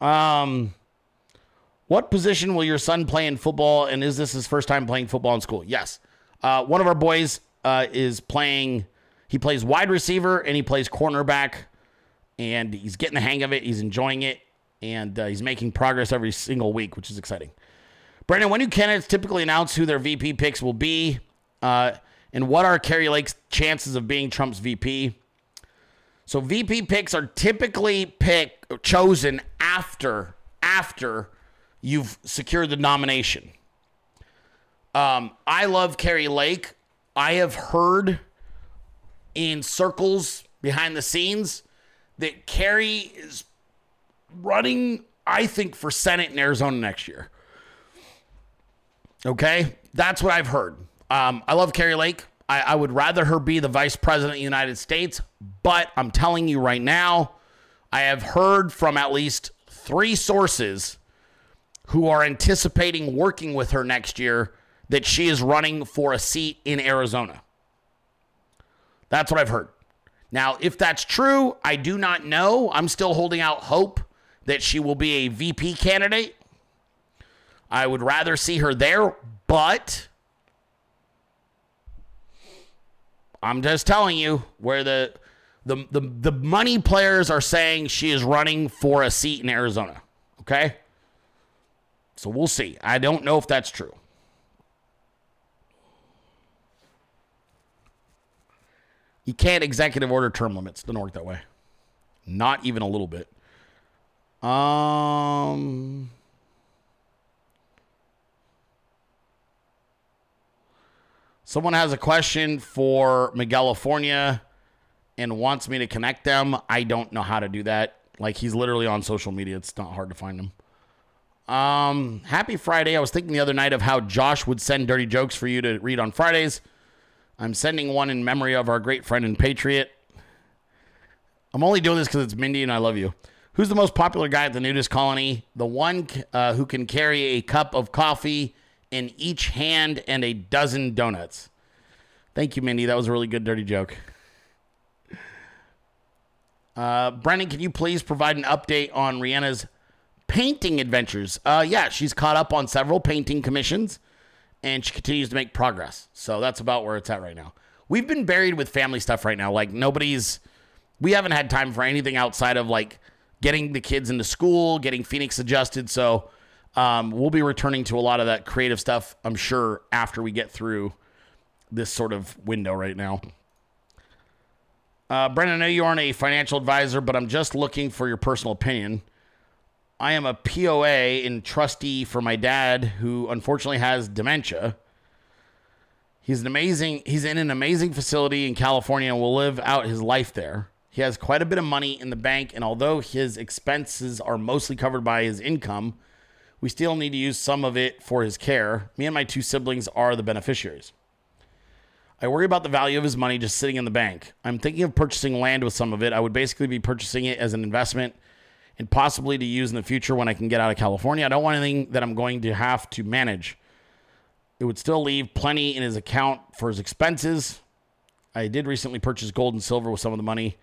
Um, what position will your son play in football? And is this his first time playing football in school? Yes. Uh, one of our boys uh, is playing. He plays wide receiver and he plays cornerback, and he's getting the hang of it. He's enjoying it, and uh, he's making progress every single week, which is exciting. Brandon, when do candidates typically announce who their VP picks will be? Uh, and what are Kari Lake's chances of being Trump's VP? So VP picks are typically pick chosen after after you've secured the nomination. Um, I love Kari Lake. I have heard in circles behind the scenes that Kari is running, I think, for Senate in Arizona next year. Okay, that's what I've heard. Um, I love Kari Lake. I, I would rather her be the vice president of the United States, but I'm telling you right now, I have heard from at least three sources who are anticipating working with her next year that she is running for a seat in Arizona. That's what I've heard. Now, if that's true, I do not know. I'm still holding out hope that she will be a VP candidate. I would rather see her there, but I'm just telling you where the the the, the money players are saying she is running for a seat in Arizona. Okay? So we'll see. I don't know if that's true. You can't executive order term limits. Doesn't work that way. Not even a little bit. Um Someone has a question for Miguelifornia and wants me to connect them. I don't know how to do that. Like he's literally on social media. It's not hard to find him. Um, happy Friday. I was thinking the other night of how Josh would send dirty jokes for you to read on Fridays. I'm sending one in memory of our great friend and patriot. I'm only doing this because it's Mindy and I love you. Who's the most popular guy at the nudist colony? The one uh, who can carry a cup of coffee in each hand and a dozen donuts. Thank you, Mindy. That was a really good dirty joke. Uh, Brennan, can you please provide an update on Rihanna's painting adventures? Uh, yeah, she's caught up on several painting commissions and she continues to make progress. So that's about where it's at right now. We've been buried with family stuff right now. Like nobody's, we haven't had time for anything outside of like getting the kids into school, getting Phoenix adjusted. So um, we'll be returning to a lot of that creative stuff, I'm sure, after we get through this sort of window right now. Uh, Brenden, I know you aren't a financial advisor, but I'm just looking for your personal opinion. I am a POA and trustee for my dad, who unfortunately has dementia. He's an amazing. He's in an amazing facility in California and will live out his life there. He has quite a bit of money in the bank, and although his expenses are mostly covered by his income, we still need to use some of it for his care. Me and my two siblings are the beneficiaries. I worry about the value of his money just sitting in the bank. I'm thinking of purchasing land with some of it. I would basically be purchasing it as an investment and possibly to use in the future when I can get out of California. I don't want anything that I'm going to have to manage. It would still leave plenty in his account for his expenses. I did recently purchase gold and silver with some of the money.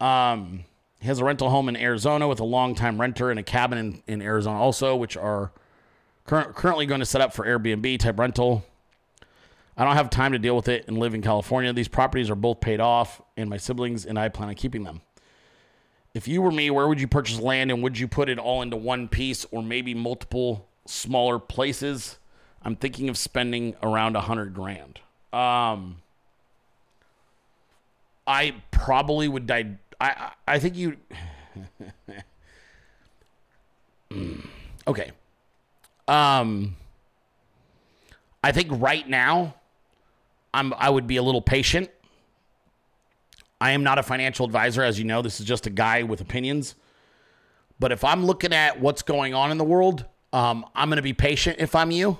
Um, he has a rental home in Arizona with a long-time renter and a cabin in, in Arizona also, which are cur- currently going to set up for Airbnb type rental. I don't have time to deal with it and live in California. These properties are both paid off, and my siblings and I plan on keeping them. If you were me, where would you purchase land and would you put it all into one piece or maybe multiple smaller places? I'm thinking of spending around a hundred grand. Um, I probably would die I I think you. okay. Um. I think right now, I'm I would be a little patient. I am not a financial advisor, as you know. This is just a guy with opinions. But if I'm looking at what's going on in the world, um, I'm going to be patient if I'm you.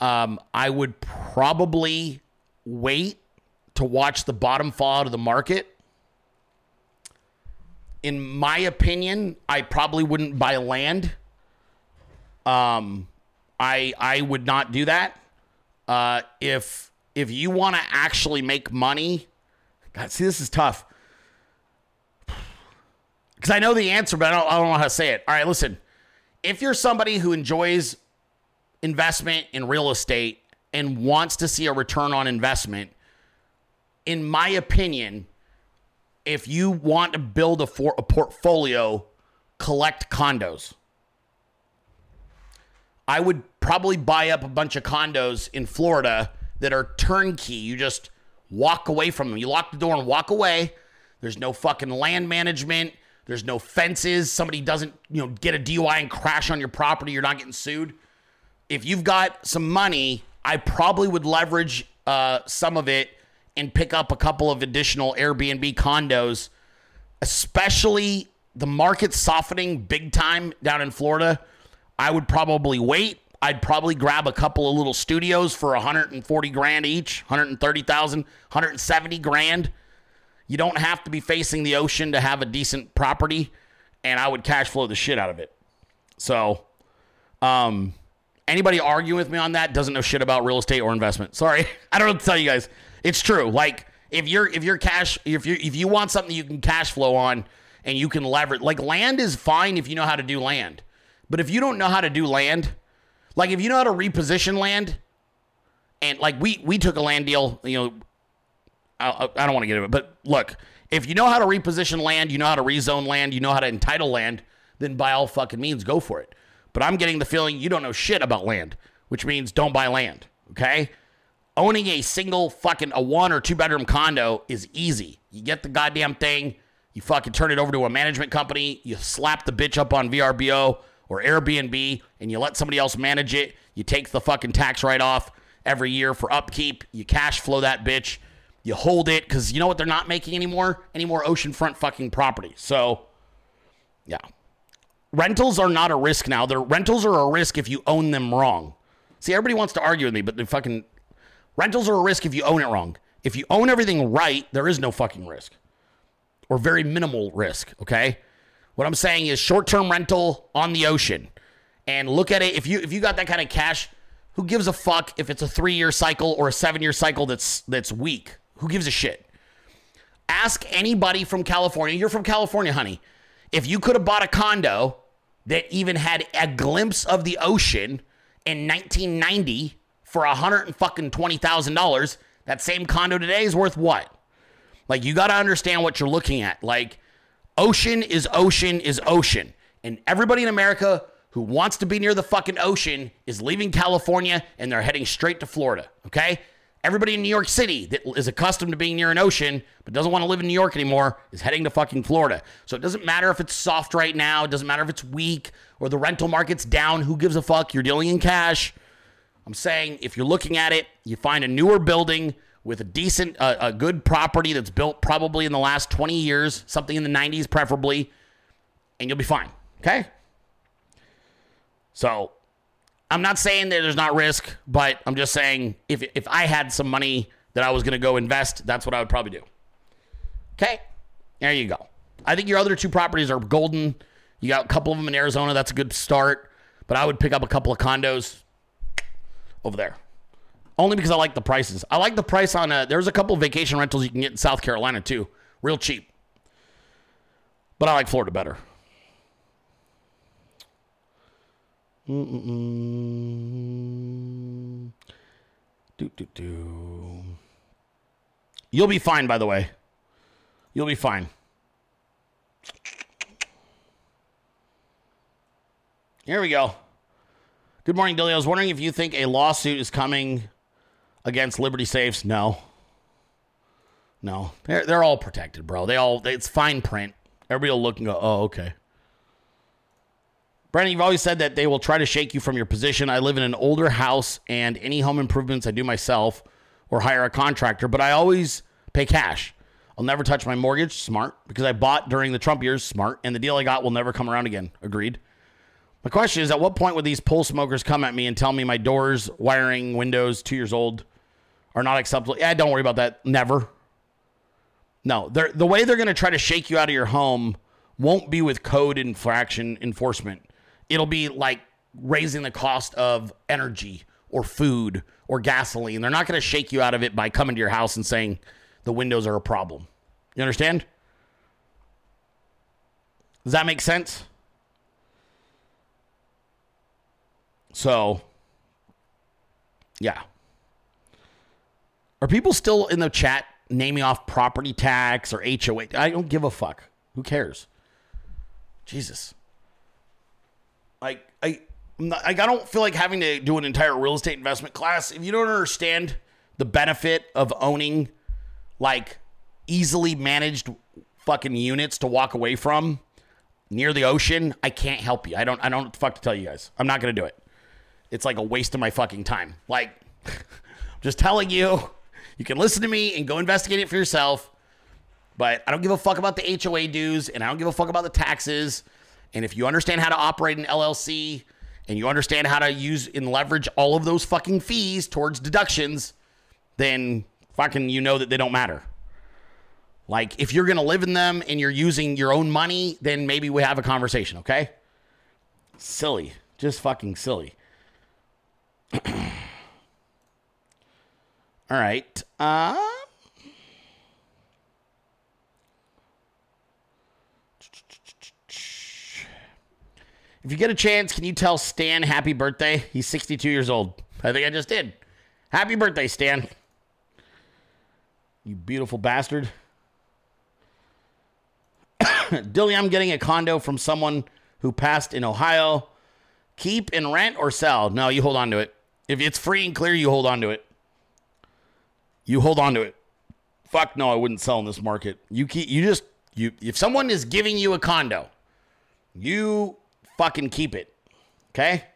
Um, I would probably wait to watch the bottom fall out of the market. In my opinion, I probably wouldn't buy land. Um, I I would not do that. Uh, if if you want to actually make money, God, see, this is tough because I know the answer, but I don't, I don't know how to say it. All right, listen. If you're somebody who enjoys investment in real estate and wants to see a return on investment, in my opinion, if you want to build a, for, a portfolio, collect condos. I would probably buy up a bunch of condos in Florida that are turnkey. You just walk away from them. You lock the door and walk away. There's no fucking land management. There's no fences. Somebody doesn't, you know, get a DUI and crash on your property. You're not getting sued. If you've got some money, I probably would leverage uh, some of it and pick up a couple of additional Airbnb condos, especially the market softening big time down in Florida. I would probably wait. I'd probably grab a couple of little studios for 140 grand each, 130,000, 170 grand. You don't have to be facing the ocean to have a decent property, and I would cash flow the shit out of it. So, um, anybody arguing with me on that doesn't know shit about real estate or investment. Sorry, I don't know to tell you guys. It's true. Like if you're if you're cash if you if you want something you can cash flow on and you can leverage like land is fine if you know how to do land. But if you don't know how to do land, like if you know how to reposition land and like we we took a land deal, you know, I, I don't want to get into it, but look, if you know how to reposition land, you know how to rezone land, you know how to entitle land, then by all fucking means, go for it. But I'm getting the feeling you don't know shit about land, which means don't buy land. Okay. Owning a single fucking a one or two bedroom condo is easy. You get the goddamn thing, you fucking turn it over to a management company, you slap the bitch up on VRBO or Airbnb, and you let somebody else manage it. You take the fucking tax write off every year for upkeep. You cash flow that bitch. You hold it because you know what they're not making anymore? Any more oceanfront fucking property. So, yeah. Rentals are not a risk now. They're, rentals are a risk if you own them wrong. See, everybody wants to argue with me, but the fucking rentals are a risk if you own it wrong. If you own everything right, there is no fucking risk or very minimal risk. Okay. What I'm saying is short term rental on the ocean and look at it. If you, if you got that kind of cash, who gives a fuck if it's a three year cycle or a seven year cycle that's, that's weak? Who gives a shit? Ask anybody from California. You're from California, honey. If you could have bought a condo that even had a glimpse of the ocean in 1990 for a hundred fucking twenty thousand dollars, that same condo today is worth what? Like you got to understand what you're looking at. Like ocean is ocean is ocean, and everybody in America who wants to be near the fucking ocean is leaving California and they're heading straight to Florida. Okay, Everybody in New York City that is accustomed to being near an ocean but doesn't want to live in New York anymore is heading to fucking Florida. So it doesn't matter if it's soft right now, it doesn't matter if it's weak or the rental market's down. Who gives a fuck? You're dealing in cash. I'm saying if you're looking at it, you find a newer building with a decent, uh, a good property that's built probably in the last 20 years, something in the 90s preferably, and you'll be fine. Okay? So I'm not saying that there's not risk, but I'm just saying if if I had some money that I was going to go invest, that's what I would probably do. Okay, there you go. I think your other two properties are golden. You got a couple of them in Arizona. That's a good start. But I would pick up a couple of condos over there. Only because I like the prices. I like the price on a, there's a couple vacation rentals you can get in South Carolina too. Real cheap. But I like Florida better. Do, do, do. You'll be fine, by the way. You'll be fine. Here we go. Good morning, Dilley. I was wondering if you think a lawsuit is coming against Liberty Safes. No. No. They're, they're all protected, bro. They all, it's fine print. Everybody will look and go, oh, okay. Brandon, you've always said that they will try to shake you from your position. I live in an older house, and any home improvements I do myself or hire a contractor, but I always pay cash. I'll never touch my mortgage. Smart. Because I bought during the Trump years. Smart. And the deal I got will never come around again. Agreed. My question is at what point would these pole smokers come at me and tell me my doors, wiring, windows, two years old, are not acceptable? Yeah, don't worry about that. Never. No, the way they're going to try to shake you out of your home won't be with code infraction enforcement. It'll be like raising the cost of energy or food or gasoline. They're not going to shake you out of it by coming to your house and saying the windows are a problem. You understand? Does that make sense? So, yeah. Are people still in the chat naming off property tax or HOA? I don't give a fuck. Who cares? Jesus. Like I, not, like I don't feel like having to do an entire real estate investment class. If you don't understand the benefit of owning like easily managed fucking units to walk away from near the ocean, I can't help you. I don't I don't fuck to tell you guys. I'm not gonna do it. It's like a waste of my fucking time. Like I'm just telling you, you can listen to me and go investigate it for yourself. But I don't give a fuck about the HOA dues and I don't give a fuck about the taxes. And if you understand how to operate an LLC and you understand how to use and leverage all of those fucking fees towards deductions, then fucking you know that they don't matter. Like if you're going to live in them and you're using your own money, then maybe we have a conversation, okay? Silly. Just fucking silly. all right. Uh If you get a chance, can you tell Stan happy birthday? He's 62 years old. I think I just did. Happy birthday, Stan. You beautiful bastard. Dilley, I'm getting a condo from someone who passed in Ohio. Keep and rent or sell? No, you hold on to it. If it's free and clear, you hold on to it. You hold on to it. Fuck no, I wouldn't sell in this market. You keep you just you if someone is giving you a condo, you fucking keep it. Okay?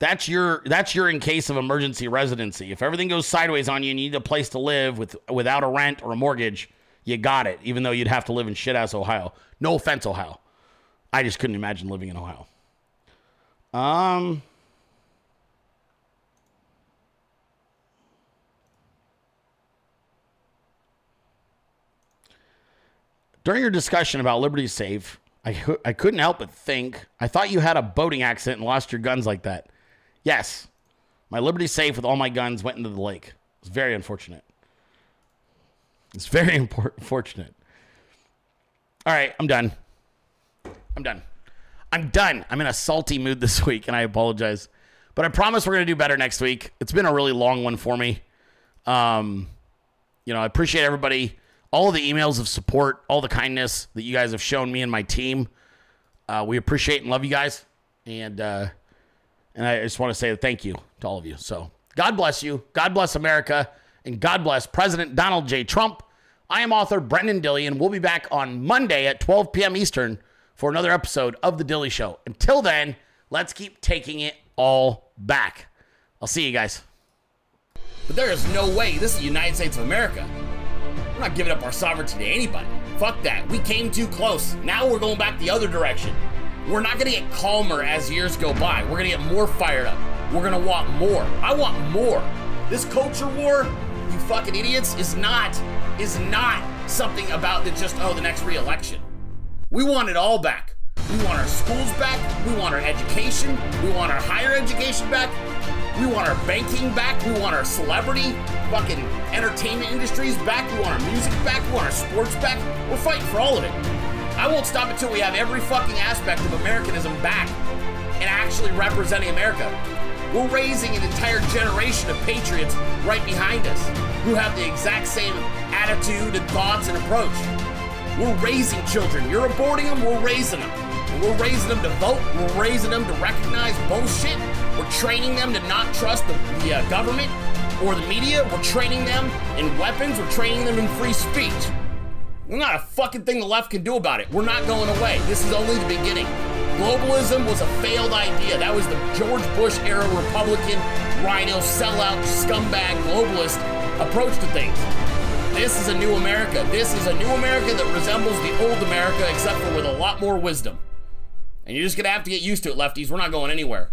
That's your that's your in case of emergency residency. If everything goes sideways on you and you need a place to live with without a rent or a mortgage, you got it, even though you'd have to live in shit ass Ohio. No offense, Ohio. I just couldn't imagine living in Ohio. Um During your discussion about Liberty Safe, I, I couldn't help but think, I thought you had a boating accident and lost your guns like that. Yes, my Liberty Safe with all my guns went into the lake. It's very unfortunate. It's very unfortunate. All right, I'm done. I'm done. I'm done. I'm in a salty mood this week, and I apologize. But I promise we're going to do better next week. It's been a really long one for me. Um, you know, I appreciate everybody all the emails of support, all the kindness that you guys have shown me and my team. Uh, we appreciate and love you guys, and uh, and I just want to say thank you to all of you. So God bless you, God bless America, and God bless President Donald J. Trump. I am author Brenden Dilley, and We'll be back on Monday at 12 p.m. Eastern for another episode of The Dilley Show. Until then, let's keep taking it all back. I'll see you guys. But there is no way this is the United States of America. We're not giving up our sovereignty to anybody. Fuck that. We came too close. Now we're going back the other direction. We're not gonna get calmer as years go by. We're gonna get more fired up. We're gonna want more. I want more. This culture war, you fucking idiots, is not is not something about the just oh the next re-election. We want it all back. We want our schools back. We want our education. We want our higher education back. We want our banking back. We want our celebrity fucking entertainment industries back. We want our music back. We want our sports back. We're fighting for all of it. I won't stop until we have every fucking aspect of Americanism back and actually representing America. We're raising an entire generation of patriots right behind us who have the exact same attitude and thoughts and approach. We're raising children. You're aborting them, we're raising them. We're raising them to vote. We're raising them to recognize bullshit. We're training them to not trust the, the uh, government or the media. We're training them in weapons. We're training them in free speech. There's not a fucking thing the left can do about it. We're not going away. This is only the beginning. Globalism was a failed idea. That was the George Bush era Republican, rhino, sellout, scumbag, globalist approach to things. This is a new America. This is a new America that resembles the old America, except for with a lot more wisdom. And you're just gonna have to get used to it, lefties. We're not going anywhere.